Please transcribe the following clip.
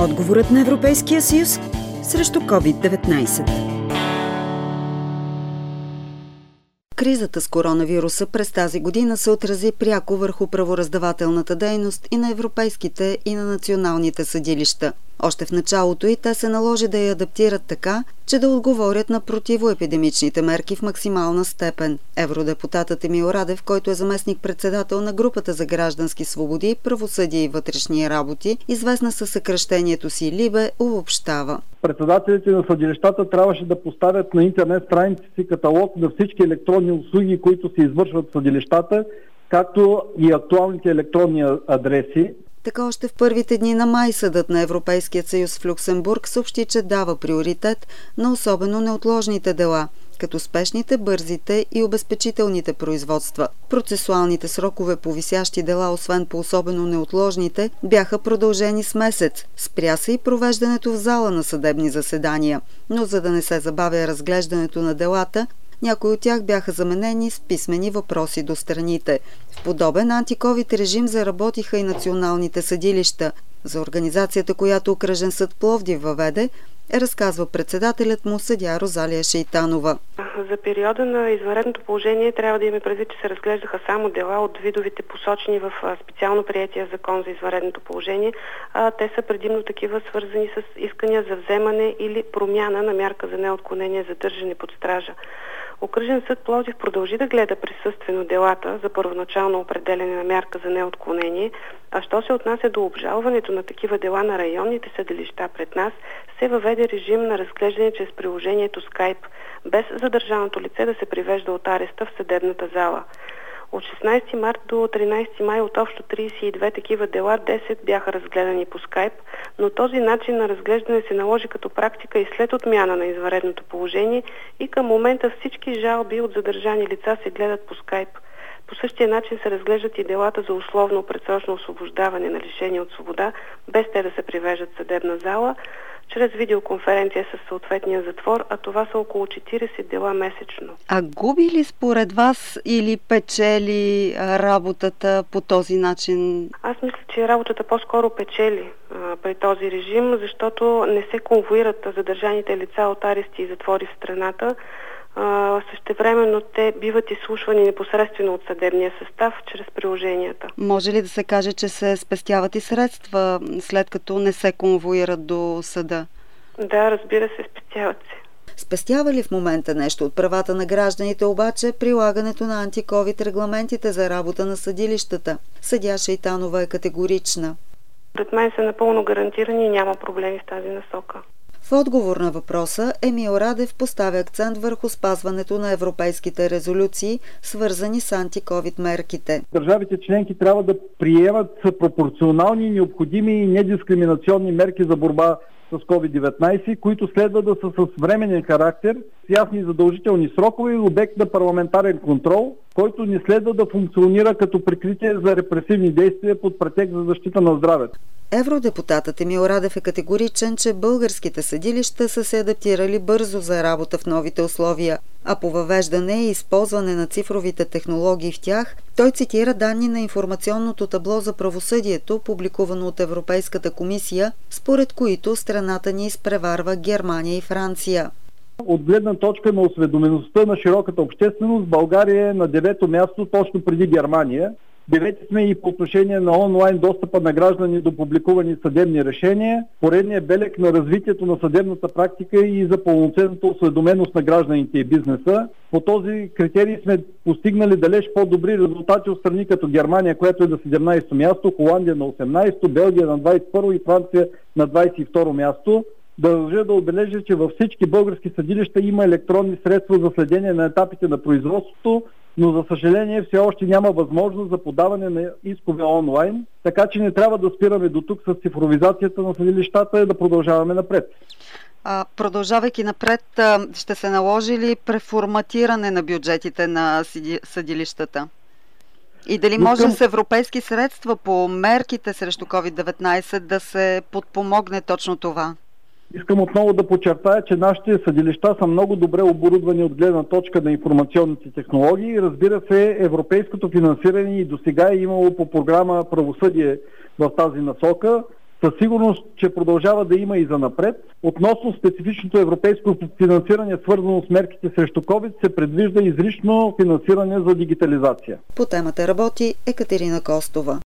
Отговорът на Европейския съюз срещу COVID-19. Кризата с коронавируса през тази година се отрази пряко върху правораздавателната дейност и на европейските и на националните съдилища. Още в началото и те се наложи да я адаптират така, че да отговорят на противоепидемичните мерки в максимална степен. Евродепутатът Емил Радев, който е заместник-председател на групата за граждански свободи, правосъдие и вътрешни работи, известна със съкръщението си Либе, обобщава. Председателите на съдилищата трябваше да поставят на интернет страниците си каталог на всички електронни услуги, които се извършват в съдилищата, както и актуалните електронни адреси, така още в първите дни на май съдът на Европейския съюз в Люксембург съобщи, че дава приоритет на особено неотложните дела, като спешните, бързите и обезпечителните производства. Процесуалните срокове по висящи дела, освен по особено неотложните, бяха продължени с месец. Спря се и провеждането в зала на съдебни заседания. Но за да не се забавя разглеждането на делата, някои от тях бяха заменени с писмени въпроси до страните. В подобен антиковид режим заработиха и националните съдилища. За организацията, която Окръжен съд Пловдив въведе, разказва председателят му съдя Розалия Шейтанова. За периода на извънредното положение трябва да има предвид, че се разглеждаха само дела от видовите посочени в специално приятия закон за извънредното положение. А те са предимно такива свързани с искания за вземане или промяна на мярка за неотклонение за държане под стража. Окръжен съд Пловдив продължи да гледа присъствено делата за първоначално определене на мярка за неотклонение, а що се отнася до обжалването на такива дела на районните съдилища пред нас, се въведе режим на разглеждане чрез приложението Skype, без задържаното лице да се привежда от ареста в съдебната зала. От 16 март до 13 май от общо 32 такива дела 10 бяха разгледани по скайп, но този начин на разглеждане се наложи като практика и след отмяна на изваредното положение и към момента всички жалби от задържани лица се гледат по скайп. По същия начин се разглеждат и делата за условно предсрочно освобождаване на лишение от свобода, без те да се привеждат в съдебна зала, чрез видеоконференция с съответния затвор, а това са около 40 дела месечно. А губи ли според вас или печели работата по този начин? Аз мисля, че работата по-скоро печели а, при този режим, защото не се конвоират задържаните лица от арести и затвори в страната, същевременно те биват изслушвани непосредствено от съдебния състав чрез приложенията. Може ли да се каже, че се спестяват и средства, след като не се конвоират до съда? Да, разбира се, спестяват се. Спестява ли в момента нещо от правата на гражданите обаче прилагането на антиковид регламентите за работа на съдилищата? Съдя Шейтанова е категорична. Пред мен са напълно гарантирани и няма проблеми в тази насока. В отговор на въпроса Емил Радев поставя акцент върху спазването на европейските резолюции, свързани с антиковид мерките. Държавите членки трябва да приемат пропорционални, необходими и недискриминационни мерки за борба с COVID-19, които следва да са с временен характер, с ясни задължителни срокове и обект на парламентарен контрол, който не следва да функционира като прикритие за репресивни действия под претекст за защита на здравето. Евродепутатът Емил Радев е категоричен, че българските съдилища са се адаптирали бързо за работа в новите условия, а по въвеждане и използване на цифровите технологии в тях, той цитира данни на информационното табло за правосъдието, публикувано от Европейската комисия, според които страната ни изпреварва Германия и Франция. От гледна точка на осведомеността на широката общественост, България е на девето място точно преди Германия. Девети сме и по отношение на онлайн достъпа на граждани до публикувани съдебни решения, поредният белег на развитието на съдебната практика и за пълноценната осведоменост на гражданите и бизнеса. По този критерий сме постигнали далеч по-добри резултати от страни като Германия, която е на 17-то място, Холандия на 18-то, Белгия на 21-то и Франция на 22-то място. Дължа да отбележа, че във всички български съдилища има електронни средства за следение на етапите на производството, но за съжаление все още няма възможност за подаване на искове онлайн, така че не трябва да спираме до тук с цифровизацията на съдилищата и да продължаваме напред. А, продължавайки напред, ще се наложи ли преформатиране на бюджетите на съдилищата? И дали може с европейски средства по мерките срещу COVID-19 да се подпомогне точно това? Искам отново да подчертая, че нашите съдилища са много добре оборудвани от гледна точка на информационните технологии. Разбира се, европейското финансиране и до сега е имало по програма правосъдие в тази насока. със сигурност, че продължава да има и за напред. Относно специфичното европейско финансиране, свързано с мерките срещу COVID, се предвижда изрично финансиране за дигитализация. По темата работи Екатерина Костова.